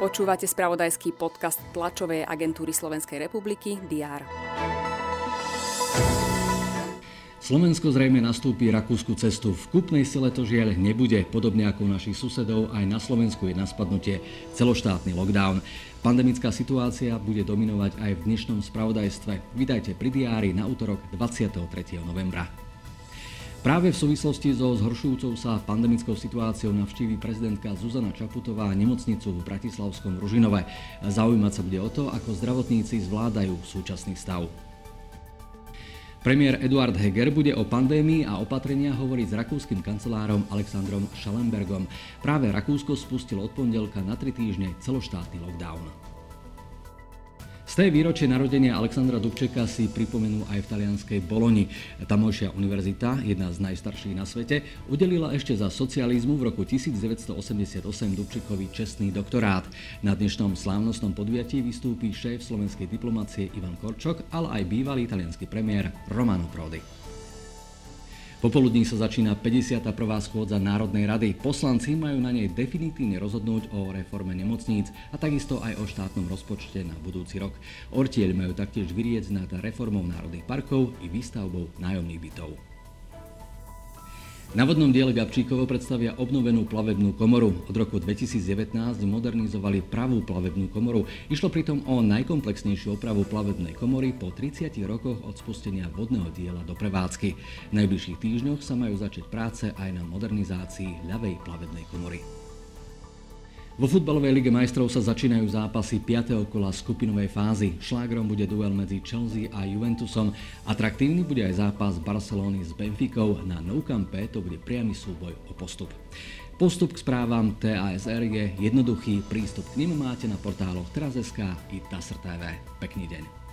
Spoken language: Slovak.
Počúvate spravodajský podcast tlačovej agentúry Slovenskej republiky DR. Slovensko zrejme nastúpi rakúsku cestu. V kupnej sile to žiaľ nebude. Podobne ako u našich susedov, aj na Slovensku je na spadnutie celoštátny lockdown. Pandemická situácia bude dominovať aj v dnešnom spravodajstve. Vydajte pri diári na útorok 23. novembra. Práve v súvislosti so zhoršujúcou sa pandemickou situáciou navštíví prezidentka Zuzana Čaputová nemocnicu v Bratislavskom Ružinove. Zaujímať sa bude o to, ako zdravotníci zvládajú súčasný stav. Premiér Eduard Heger bude o pandémii a opatrenia hovoriť s rakúskym kancelárom Alexandrom Schallenbergom. Práve Rakúsko spustilo od pondelka na tri týždne celoštátny lockdown. Z tej výročie narodenia Alexandra Dubčeka si pripomenú aj v talianskej Boloni. Tamojšia univerzita, jedna z najstarších na svete, udelila ešte za socializmu v roku 1988 Dubčekovi čestný doktorát. Na dnešnom slávnostnom podujatí vystúpi šéf slovenskej diplomácie Ivan Korčok, ale aj bývalý italianský premiér Romano Prodi. Popoludní sa začína 51. schôdza Národnej rady. Poslanci majú na nej definitívne rozhodnúť o reforme nemocníc a takisto aj o štátnom rozpočte na budúci rok. Ortieľ majú taktiež vyrieť nad reformou národných parkov i výstavbou nájomných bytov. Na vodnom diele Gabčíkovo predstavia obnovenú plavebnú komoru. Od roku 2019 modernizovali pravú plavebnú komoru. Išlo pritom o najkomplexnejšiu opravu plavebnej komory po 30 rokoch od spustenia vodného diela do prevádzky. V najbližších týždňoch sa majú začať práce aj na modernizácii ľavej plavebnej komory. Vo futbalovej lige majstrov sa začínajú zápasy 5. kola skupinovej fázy. Šlágrom bude duel medzi Chelsea a Juventusom. Atraktívny bude aj zápas Barcelony s Benficou. Na Nou Campe to bude priamy súboj o postup. Postup k správam TASR je jednoduchý. Prístup k nim máte na portáloch teraz.sk i TASR TV. Pekný deň.